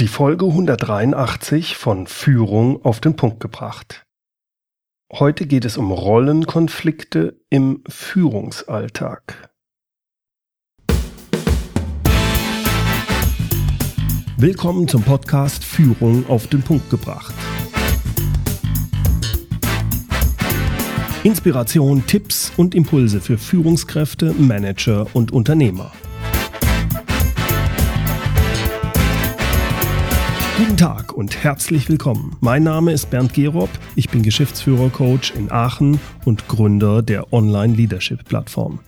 Die Folge 183 von Führung auf den Punkt gebracht. Heute geht es um Rollenkonflikte im Führungsalltag. Willkommen zum Podcast Führung auf den Punkt gebracht. Inspiration, Tipps und Impulse für Führungskräfte, Manager und Unternehmer. Guten Tag und herzlich willkommen. Mein Name ist Bernd Gerob, ich bin Geschäftsführer-Coach in Aachen und Gründer der Online-Leadership-Plattform.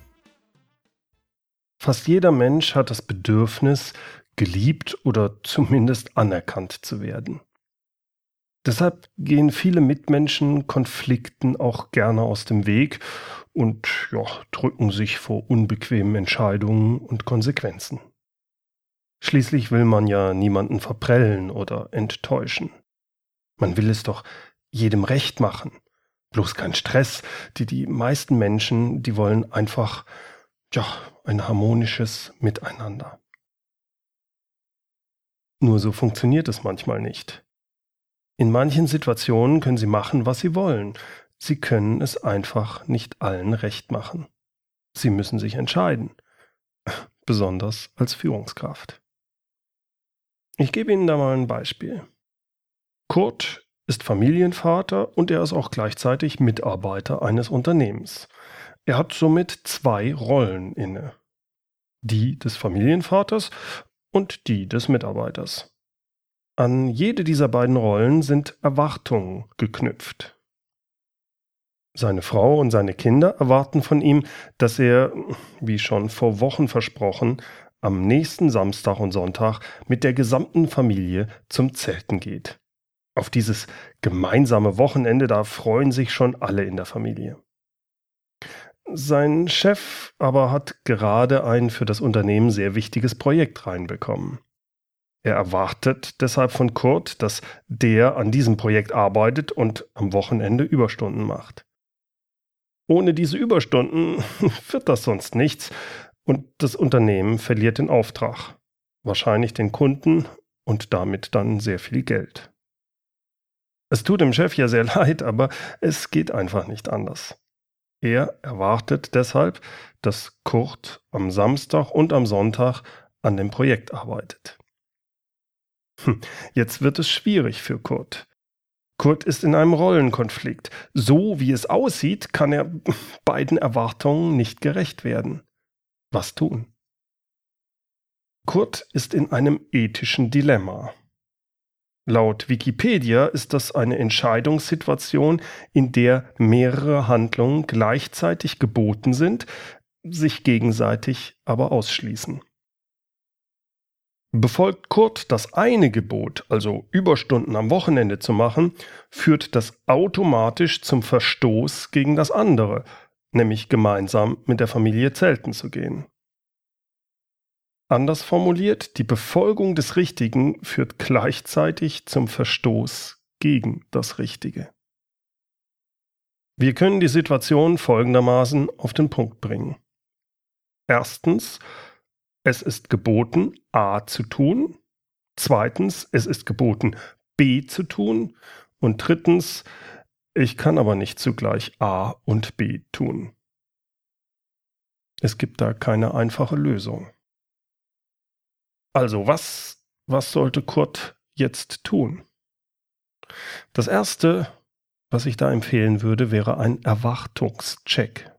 Fast jeder Mensch hat das Bedürfnis, geliebt oder zumindest anerkannt zu werden. Deshalb gehen viele Mitmenschen Konflikten auch gerne aus dem Weg und ja, drücken sich vor unbequemen Entscheidungen und Konsequenzen. Schließlich will man ja niemanden verprellen oder enttäuschen. Man will es doch jedem recht machen. Bloß kein Stress. Die, die meisten Menschen, die wollen einfach, ja, ein harmonisches Miteinander. Nur so funktioniert es manchmal nicht. In manchen Situationen können sie machen, was sie wollen. Sie können es einfach nicht allen recht machen. Sie müssen sich entscheiden. Besonders als Führungskraft. Ich gebe Ihnen da mal ein Beispiel. Kurt ist Familienvater und er ist auch gleichzeitig Mitarbeiter eines Unternehmens. Er hat somit zwei Rollen inne. Die des Familienvaters und die des Mitarbeiters. An jede dieser beiden Rollen sind Erwartungen geknüpft. Seine Frau und seine Kinder erwarten von ihm, dass er, wie schon vor Wochen versprochen, am nächsten Samstag und Sonntag mit der gesamten Familie zum Zelten geht. Auf dieses gemeinsame Wochenende, da freuen sich schon alle in der Familie. Sein Chef aber hat gerade ein für das Unternehmen sehr wichtiges Projekt reinbekommen. Er erwartet deshalb von Kurt, dass der an diesem Projekt arbeitet und am Wochenende Überstunden macht. Ohne diese Überstunden wird das sonst nichts, und das Unternehmen verliert den Auftrag, wahrscheinlich den Kunden und damit dann sehr viel Geld. Es tut dem Chef ja sehr leid, aber es geht einfach nicht anders. Er erwartet deshalb, dass Kurt am Samstag und am Sonntag an dem Projekt arbeitet. Hm, jetzt wird es schwierig für Kurt. Kurt ist in einem Rollenkonflikt. So wie es aussieht, kann er beiden Erwartungen nicht gerecht werden was tun. Kurt ist in einem ethischen Dilemma. Laut Wikipedia ist das eine Entscheidungssituation, in der mehrere Handlungen gleichzeitig geboten sind, sich gegenseitig aber ausschließen. Befolgt Kurt das eine Gebot, also Überstunden am Wochenende zu machen, führt das automatisch zum Verstoß gegen das andere, nämlich gemeinsam mit der Familie zelten zu gehen. Anders formuliert, die Befolgung des Richtigen führt gleichzeitig zum Verstoß gegen das Richtige. Wir können die Situation folgendermaßen auf den Punkt bringen. Erstens, es ist geboten, A zu tun. Zweitens, es ist geboten, B zu tun. Und drittens, ich kann aber nicht zugleich A und B tun. Es gibt da keine einfache Lösung. Also, was, was sollte Kurt jetzt tun? Das erste, was ich da empfehlen würde, wäre ein Erwartungscheck.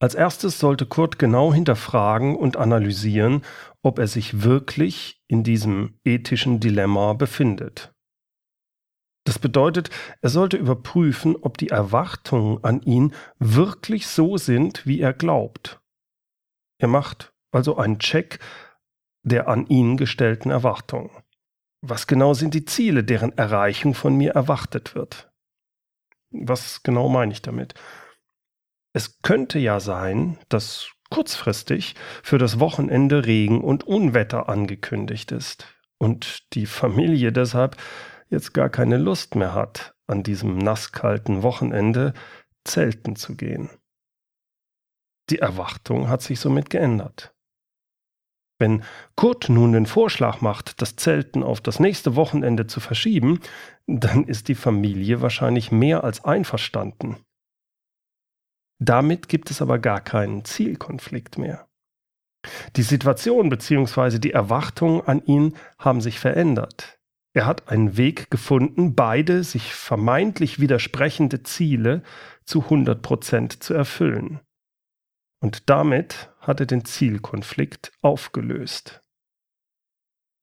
Als erstes sollte Kurt genau hinterfragen und analysieren, ob er sich wirklich in diesem ethischen Dilemma befindet. Das bedeutet, er sollte überprüfen, ob die Erwartungen an ihn wirklich so sind, wie er glaubt. Er macht also einen Check der an ihn gestellten Erwartungen. Was genau sind die Ziele, deren Erreichung von mir erwartet wird? Was genau meine ich damit? Es könnte ja sein, dass kurzfristig für das Wochenende Regen und Unwetter angekündigt ist und die Familie deshalb jetzt gar keine Lust mehr hat, an diesem nasskalten Wochenende zelten zu gehen. Die Erwartung hat sich somit geändert. Wenn Kurt nun den Vorschlag macht, das Zelten auf das nächste Wochenende zu verschieben, dann ist die Familie wahrscheinlich mehr als einverstanden. Damit gibt es aber gar keinen Zielkonflikt mehr. Die Situation bzw. die Erwartungen an ihn haben sich verändert. Er hat einen Weg gefunden, beide sich vermeintlich widersprechende Ziele zu 100 Prozent zu erfüllen. Und damit hat er den Zielkonflikt aufgelöst.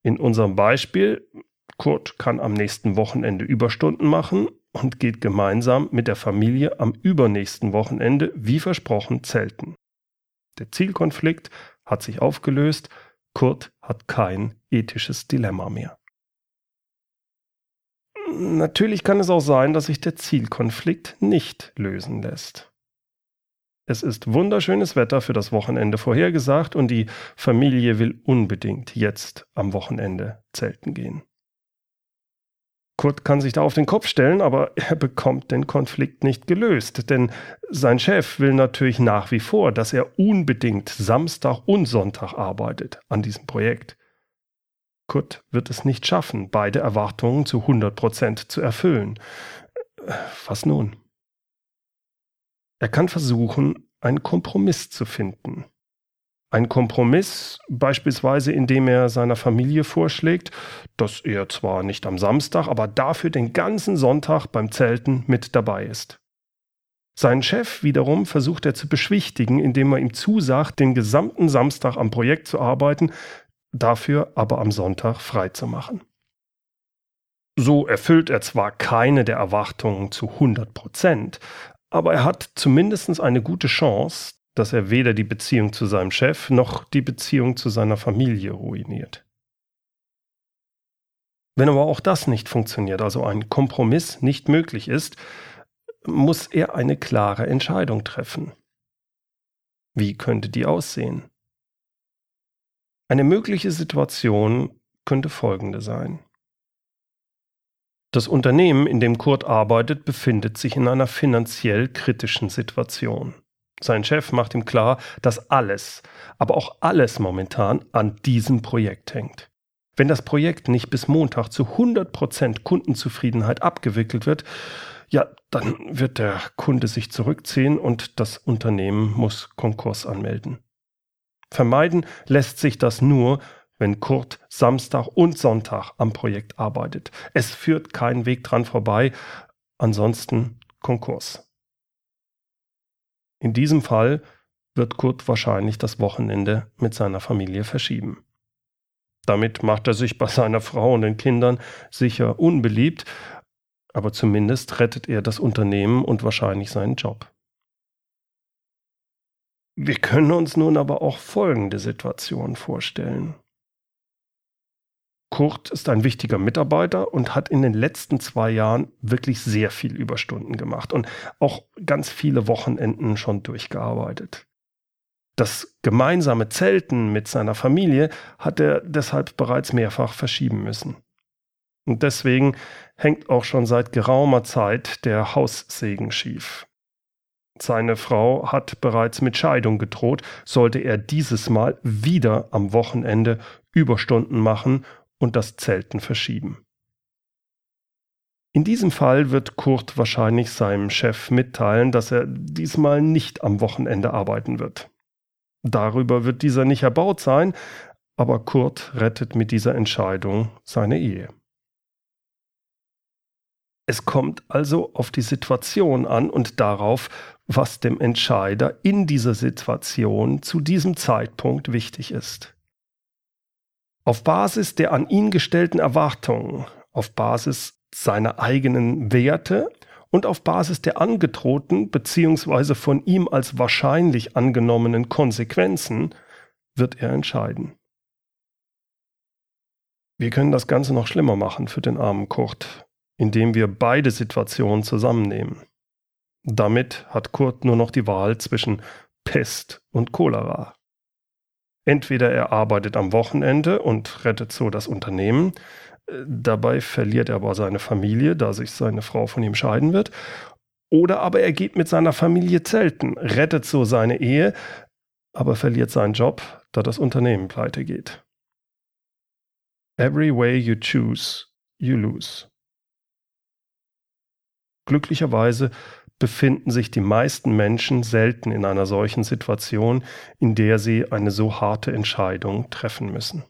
In unserem Beispiel, Kurt kann am nächsten Wochenende Überstunden machen und geht gemeinsam mit der Familie am übernächsten Wochenende, wie versprochen, zelten. Der Zielkonflikt hat sich aufgelöst, Kurt hat kein ethisches Dilemma mehr. Natürlich kann es auch sein, dass sich der Zielkonflikt nicht lösen lässt. Es ist wunderschönes Wetter für das Wochenende vorhergesagt und die Familie will unbedingt jetzt am Wochenende zelten gehen. Kurt kann sich da auf den Kopf stellen, aber er bekommt den Konflikt nicht gelöst, denn sein Chef will natürlich nach wie vor, dass er unbedingt Samstag und Sonntag arbeitet an diesem Projekt. Kurt wird es nicht schaffen, beide Erwartungen zu 100 Prozent zu erfüllen. Was nun? Er kann versuchen, einen Kompromiss zu finden. Ein Kompromiss beispielsweise, indem er seiner Familie vorschlägt, dass er zwar nicht am Samstag, aber dafür den ganzen Sonntag beim Zelten mit dabei ist. Seinen Chef wiederum versucht er zu beschwichtigen, indem er ihm zusagt, den gesamten Samstag am Projekt zu arbeiten, dafür aber am Sonntag frei zu machen. So erfüllt er zwar keine der Erwartungen zu 100 Prozent, aber er hat zumindest eine gute Chance, dass er weder die Beziehung zu seinem Chef noch die Beziehung zu seiner Familie ruiniert. Wenn aber auch das nicht funktioniert, also ein Kompromiss nicht möglich ist, muss er eine klare Entscheidung treffen. Wie könnte die aussehen? Eine mögliche Situation könnte folgende sein. Das Unternehmen, in dem Kurt arbeitet, befindet sich in einer finanziell kritischen Situation. Sein Chef macht ihm klar, dass alles, aber auch alles momentan an diesem Projekt hängt. Wenn das Projekt nicht bis Montag zu 100% Kundenzufriedenheit abgewickelt wird, ja, dann wird der Kunde sich zurückziehen und das Unternehmen muss Konkurs anmelden. Vermeiden lässt sich das nur, wenn Kurt Samstag und Sonntag am Projekt arbeitet. Es führt kein Weg dran vorbei, ansonsten Konkurs. In diesem Fall wird Kurt wahrscheinlich das Wochenende mit seiner Familie verschieben. Damit macht er sich bei seiner Frau und den Kindern sicher unbeliebt, aber zumindest rettet er das Unternehmen und wahrscheinlich seinen Job. Wir können uns nun aber auch folgende Situation vorstellen. Kurt ist ein wichtiger Mitarbeiter und hat in den letzten zwei Jahren wirklich sehr viel Überstunden gemacht und auch ganz viele Wochenenden schon durchgearbeitet. Das gemeinsame Zelten mit seiner Familie hat er deshalb bereits mehrfach verschieben müssen. Und deswegen hängt auch schon seit geraumer Zeit der Haussegen schief. Seine Frau hat bereits mit Scheidung gedroht, sollte er dieses Mal wieder am Wochenende Überstunden machen und das Zelten verschieben. In diesem Fall wird Kurt wahrscheinlich seinem Chef mitteilen, dass er diesmal nicht am Wochenende arbeiten wird. Darüber wird dieser nicht erbaut sein, aber Kurt rettet mit dieser Entscheidung seine Ehe. Es kommt also auf die Situation an und darauf, was dem Entscheider in dieser Situation zu diesem Zeitpunkt wichtig ist. Auf Basis der an ihn gestellten Erwartungen, auf Basis seiner eigenen Werte und auf Basis der angedrohten bzw. von ihm als wahrscheinlich angenommenen Konsequenzen wird er entscheiden. Wir können das Ganze noch schlimmer machen für den armen Kurt, indem wir beide Situationen zusammennehmen. Damit hat Kurt nur noch die Wahl zwischen Pest und Cholera. Entweder er arbeitet am Wochenende und rettet so das Unternehmen, dabei verliert er aber seine Familie, da sich seine Frau von ihm scheiden wird, oder aber er geht mit seiner Familie zelten, rettet so seine Ehe, aber verliert seinen Job, da das Unternehmen pleite geht. Every way you choose, you lose. Glücklicherweise befinden sich die meisten Menschen selten in einer solchen Situation, in der sie eine so harte Entscheidung treffen müssen.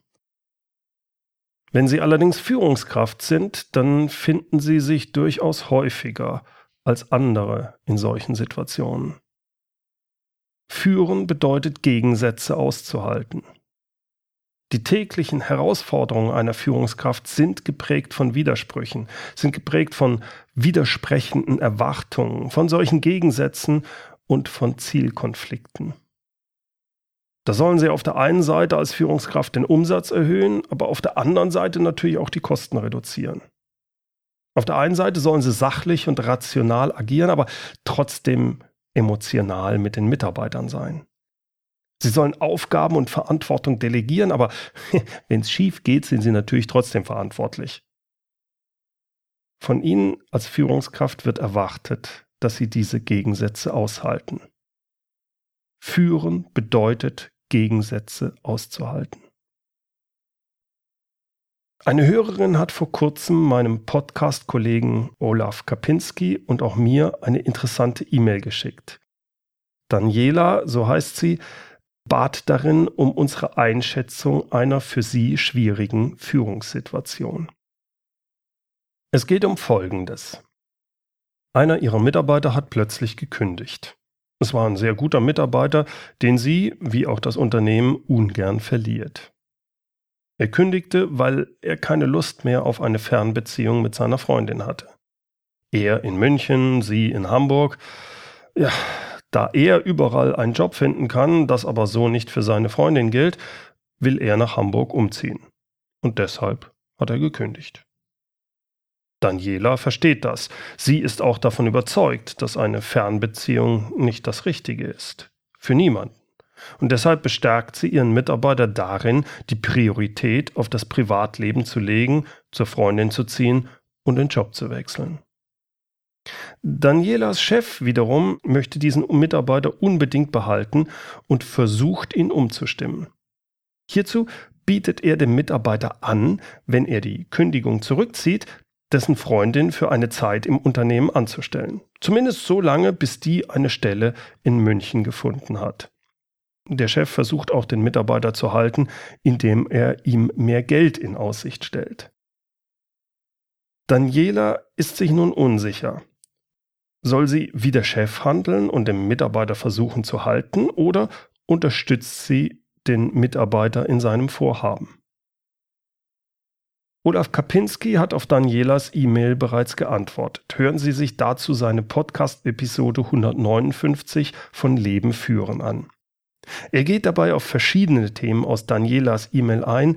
Wenn sie allerdings Führungskraft sind, dann finden sie sich durchaus häufiger als andere in solchen Situationen. Führen bedeutet Gegensätze auszuhalten. Die täglichen Herausforderungen einer Führungskraft sind geprägt von Widersprüchen, sind geprägt von widersprechenden Erwartungen, von solchen Gegensätzen und von Zielkonflikten. Da sollen sie auf der einen Seite als Führungskraft den Umsatz erhöhen, aber auf der anderen Seite natürlich auch die Kosten reduzieren. Auf der einen Seite sollen sie sachlich und rational agieren, aber trotzdem emotional mit den Mitarbeitern sein. Sie sollen Aufgaben und Verantwortung delegieren, aber wenn es schief geht, sind sie natürlich trotzdem verantwortlich. Von ihnen als Führungskraft wird erwartet, dass sie diese Gegensätze aushalten. Führen bedeutet, Gegensätze auszuhalten. Eine Hörerin hat vor kurzem meinem Podcast-Kollegen Olaf Kapinski und auch mir eine interessante E-Mail geschickt. Daniela, so heißt sie, bat darin um unsere Einschätzung einer für sie schwierigen Führungssituation. Es geht um Folgendes. Einer ihrer Mitarbeiter hat plötzlich gekündigt. Es war ein sehr guter Mitarbeiter, den sie, wie auch das Unternehmen, ungern verliert. Er kündigte, weil er keine Lust mehr auf eine Fernbeziehung mit seiner Freundin hatte. Er in München, sie in Hamburg. Ja, da er überall einen Job finden kann, das aber so nicht für seine Freundin gilt, will er nach Hamburg umziehen. Und deshalb hat er gekündigt. Daniela versteht das. Sie ist auch davon überzeugt, dass eine Fernbeziehung nicht das Richtige ist. Für niemanden. Und deshalb bestärkt sie ihren Mitarbeiter darin, die Priorität auf das Privatleben zu legen, zur Freundin zu ziehen und den Job zu wechseln. Danielas Chef wiederum möchte diesen Mitarbeiter unbedingt behalten und versucht ihn umzustimmen. Hierzu bietet er dem Mitarbeiter an, wenn er die Kündigung zurückzieht, dessen Freundin für eine Zeit im Unternehmen anzustellen. Zumindest so lange, bis die eine Stelle in München gefunden hat. Der Chef versucht auch den Mitarbeiter zu halten, indem er ihm mehr Geld in Aussicht stellt. Daniela ist sich nun unsicher. Soll sie wie der Chef handeln und den Mitarbeiter versuchen zu halten oder unterstützt sie den Mitarbeiter in seinem Vorhaben? Olaf Kapinski hat auf Danielas E-Mail bereits geantwortet. Hören Sie sich dazu seine Podcast-Episode 159 von Leben führen an. Er geht dabei auf verschiedene Themen aus Danielas E-Mail ein.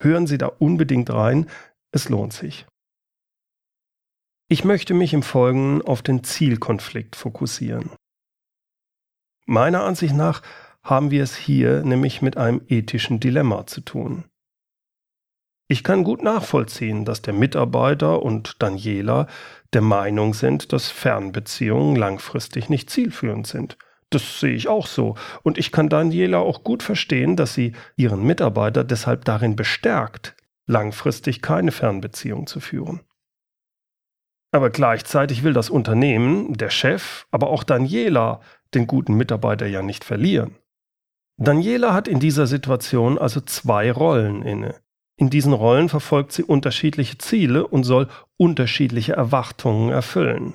Hören Sie da unbedingt rein, es lohnt sich. Ich möchte mich im Folgenden auf den Zielkonflikt fokussieren. Meiner Ansicht nach haben wir es hier nämlich mit einem ethischen Dilemma zu tun. Ich kann gut nachvollziehen, dass der Mitarbeiter und Daniela der Meinung sind, dass Fernbeziehungen langfristig nicht zielführend sind. Das sehe ich auch so. Und ich kann Daniela auch gut verstehen, dass sie ihren Mitarbeiter deshalb darin bestärkt, langfristig keine Fernbeziehung zu führen. Aber gleichzeitig will das Unternehmen, der Chef, aber auch Daniela den guten Mitarbeiter ja nicht verlieren. Daniela hat in dieser Situation also zwei Rollen inne. In diesen Rollen verfolgt sie unterschiedliche Ziele und soll unterschiedliche Erwartungen erfüllen.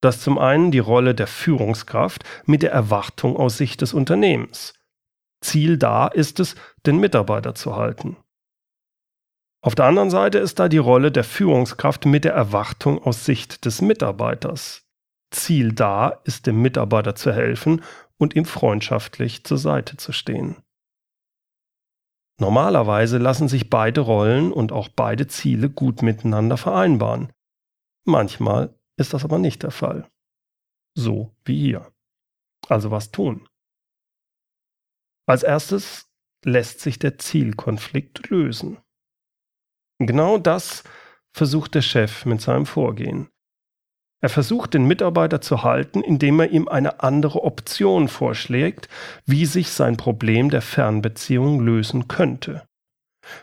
Das zum einen die Rolle der Führungskraft mit der Erwartung aus Sicht des Unternehmens. Ziel da ist es, den Mitarbeiter zu halten. Auf der anderen Seite ist da die Rolle der Führungskraft mit der Erwartung aus Sicht des Mitarbeiters. Ziel da ist dem Mitarbeiter zu helfen und ihm freundschaftlich zur Seite zu stehen. Normalerweise lassen sich beide Rollen und auch beide Ziele gut miteinander vereinbaren. Manchmal ist das aber nicht der Fall. So wie hier. Also was tun? Als erstes lässt sich der Zielkonflikt lösen. Genau das versucht der Chef mit seinem Vorgehen. Er versucht den Mitarbeiter zu halten, indem er ihm eine andere Option vorschlägt, wie sich sein Problem der Fernbeziehung lösen könnte.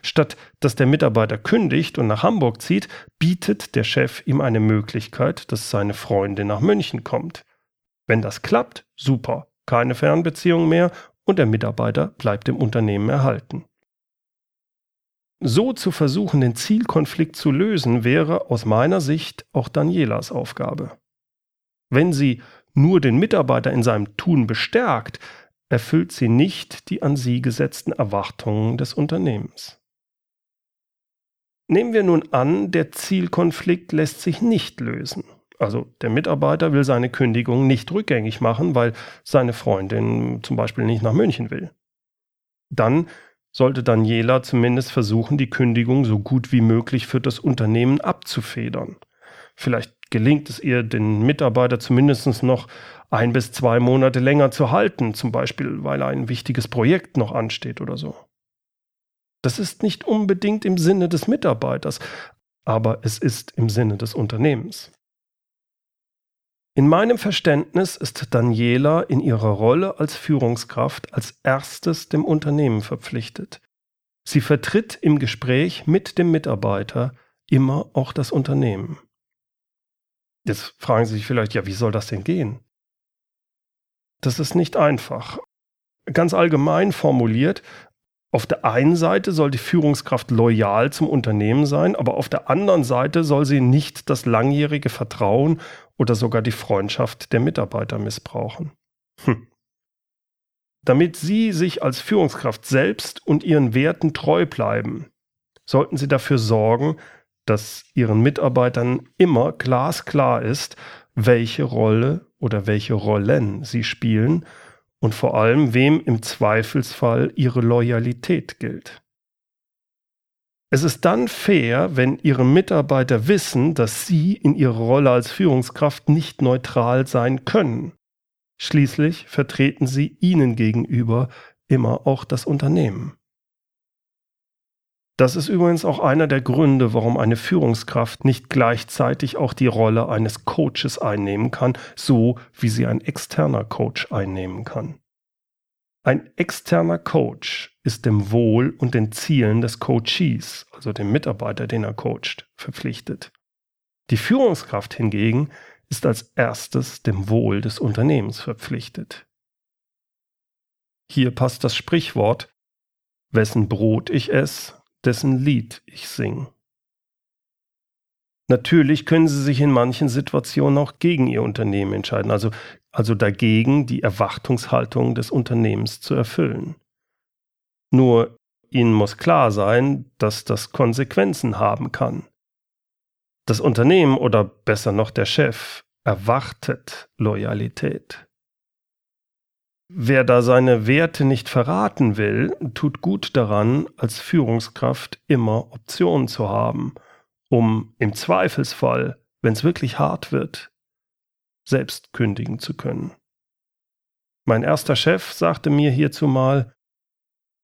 Statt dass der Mitarbeiter kündigt und nach Hamburg zieht, bietet der Chef ihm eine Möglichkeit, dass seine Freundin nach München kommt. Wenn das klappt, super, keine Fernbeziehung mehr und der Mitarbeiter bleibt im Unternehmen erhalten. So zu versuchen, den Zielkonflikt zu lösen, wäre aus meiner Sicht auch Danielas Aufgabe. Wenn sie nur den Mitarbeiter in seinem Tun bestärkt, erfüllt sie nicht die an sie gesetzten Erwartungen des Unternehmens. Nehmen wir nun an, der Zielkonflikt lässt sich nicht lösen. Also der Mitarbeiter will seine Kündigung nicht rückgängig machen, weil seine Freundin zum Beispiel nicht nach München will. Dann sollte Daniela zumindest versuchen, die Kündigung so gut wie möglich für das Unternehmen abzufedern. Vielleicht gelingt es ihr, den Mitarbeiter zumindest noch ein bis zwei Monate länger zu halten, zum Beispiel weil ein wichtiges Projekt noch ansteht oder so. Das ist nicht unbedingt im Sinne des Mitarbeiters, aber es ist im Sinne des Unternehmens. In meinem Verständnis ist Daniela in ihrer Rolle als Führungskraft als erstes dem Unternehmen verpflichtet. Sie vertritt im Gespräch mit dem Mitarbeiter immer auch das Unternehmen. Jetzt fragen Sie sich vielleicht, ja, wie soll das denn gehen? Das ist nicht einfach. Ganz allgemein formuliert, auf der einen Seite soll die Führungskraft loyal zum Unternehmen sein, aber auf der anderen Seite soll sie nicht das langjährige Vertrauen oder sogar die Freundschaft der Mitarbeiter missbrauchen. Hm. Damit Sie sich als Führungskraft selbst und Ihren Werten treu bleiben, sollten Sie dafür sorgen, dass Ihren Mitarbeitern immer glasklar ist, welche Rolle oder welche Rollen sie spielen und vor allem wem im Zweifelsfall ihre Loyalität gilt. Es ist dann fair, wenn Ihre Mitarbeiter wissen, dass Sie in Ihrer Rolle als Führungskraft nicht neutral sein können. Schließlich vertreten Sie Ihnen gegenüber immer auch das Unternehmen. Das ist übrigens auch einer der Gründe, warum eine Führungskraft nicht gleichzeitig auch die Rolle eines Coaches einnehmen kann, so wie sie ein externer Coach einnehmen kann. Ein externer Coach ist dem Wohl und den Zielen des Coachees, also dem Mitarbeiter, den er coacht, verpflichtet. Die Führungskraft hingegen ist als erstes dem Wohl des Unternehmens verpflichtet. Hier passt das Sprichwort, wessen Brot ich esse, dessen Lied ich sing. Natürlich können Sie sich in manchen Situationen auch gegen Ihr Unternehmen entscheiden, also, also dagegen, die Erwartungshaltung des Unternehmens zu erfüllen. Nur Ihnen muss klar sein, dass das Konsequenzen haben kann. Das Unternehmen oder besser noch der Chef erwartet Loyalität. Wer da seine Werte nicht verraten will, tut gut daran, als Führungskraft immer Optionen zu haben, um im Zweifelsfall, wenn es wirklich hart wird, selbst kündigen zu können. Mein erster Chef sagte mir hierzu mal,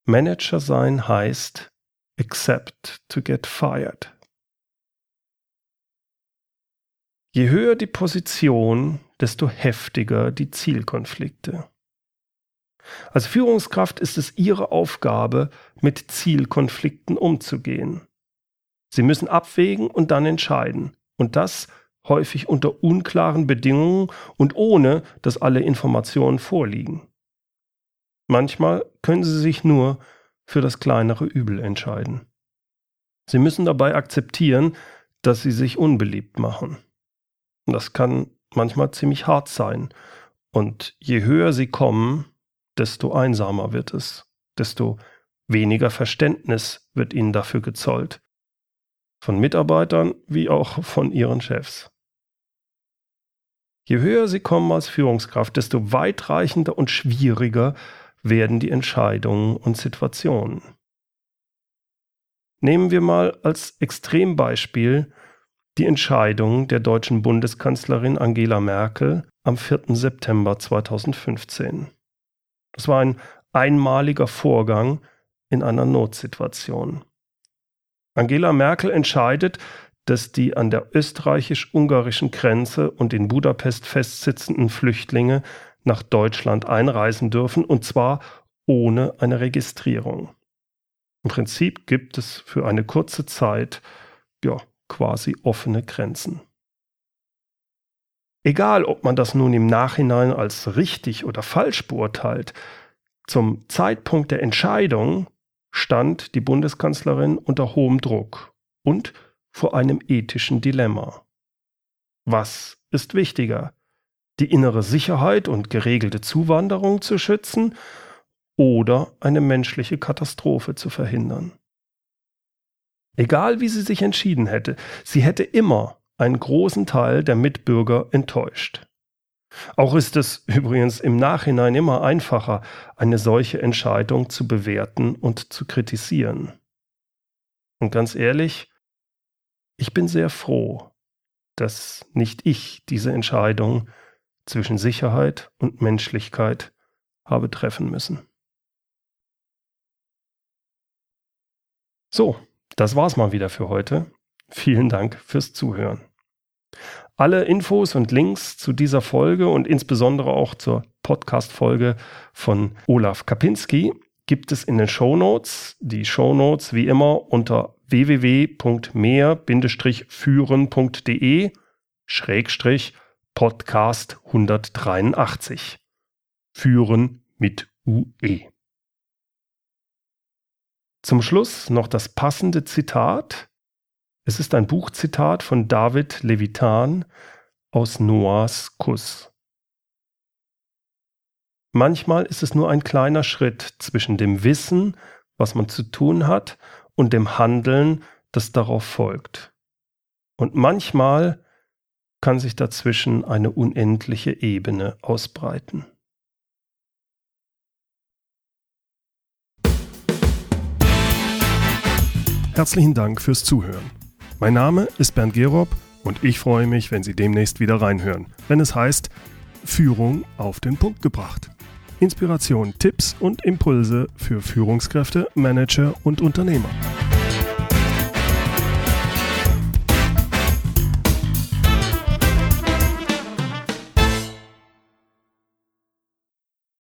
Manager sein heißt accept to get fired. Je höher die Position, desto heftiger die Zielkonflikte. Als Führungskraft ist es Ihre Aufgabe, mit Zielkonflikten umzugehen. Sie müssen abwägen und dann entscheiden. Und das häufig unter unklaren Bedingungen und ohne, dass alle Informationen vorliegen. Manchmal können Sie sich nur für das kleinere Übel entscheiden. Sie müssen dabei akzeptieren, dass Sie sich unbeliebt machen. das kann manchmal ziemlich hart sein. Und je höher Sie kommen, desto einsamer wird es, desto weniger Verständnis wird ihnen dafür gezollt. Von Mitarbeitern wie auch von ihren Chefs. Je höher sie kommen als Führungskraft, desto weitreichender und schwieriger werden die Entscheidungen und Situationen. Nehmen wir mal als Extrembeispiel die Entscheidung der deutschen Bundeskanzlerin Angela Merkel am 4. September 2015. Das war ein einmaliger Vorgang in einer Notsituation. Angela Merkel entscheidet, dass die an der österreichisch-ungarischen Grenze und in Budapest festsitzenden Flüchtlinge nach Deutschland einreisen dürfen, und zwar ohne eine Registrierung. Im Prinzip gibt es für eine kurze Zeit ja, quasi offene Grenzen. Egal, ob man das nun im Nachhinein als richtig oder falsch beurteilt, zum Zeitpunkt der Entscheidung stand die Bundeskanzlerin unter hohem Druck und vor einem ethischen Dilemma. Was ist wichtiger? Die innere Sicherheit und geregelte Zuwanderung zu schützen oder eine menschliche Katastrophe zu verhindern? Egal wie sie sich entschieden hätte, sie hätte immer einen großen Teil der Mitbürger enttäuscht. Auch ist es übrigens im Nachhinein immer einfacher, eine solche Entscheidung zu bewerten und zu kritisieren. Und ganz ehrlich, ich bin sehr froh, dass nicht ich diese Entscheidung zwischen Sicherheit und Menschlichkeit habe treffen müssen. So, das war's mal wieder für heute. Vielen Dank fürs Zuhören. Alle Infos und Links zu dieser Folge und insbesondere auch zur Podcast-Folge von Olaf Kapinski gibt es in den Show Notes. Die Show Notes wie immer unter www.mehr-führen.de Schrägstrich Podcast 183. Führen mit UE. Zum Schluss noch das passende Zitat. Es ist ein Buchzitat von David Levitan aus Noahs Kuss. Manchmal ist es nur ein kleiner Schritt zwischen dem Wissen, was man zu tun hat, und dem Handeln, das darauf folgt. Und manchmal kann sich dazwischen eine unendliche Ebene ausbreiten. Herzlichen Dank fürs Zuhören. Mein Name ist Bernd Gerob und ich freue mich, wenn Sie demnächst wieder reinhören, wenn es heißt Führung auf den Punkt gebracht. Inspiration, Tipps und Impulse für Führungskräfte, Manager und Unternehmer.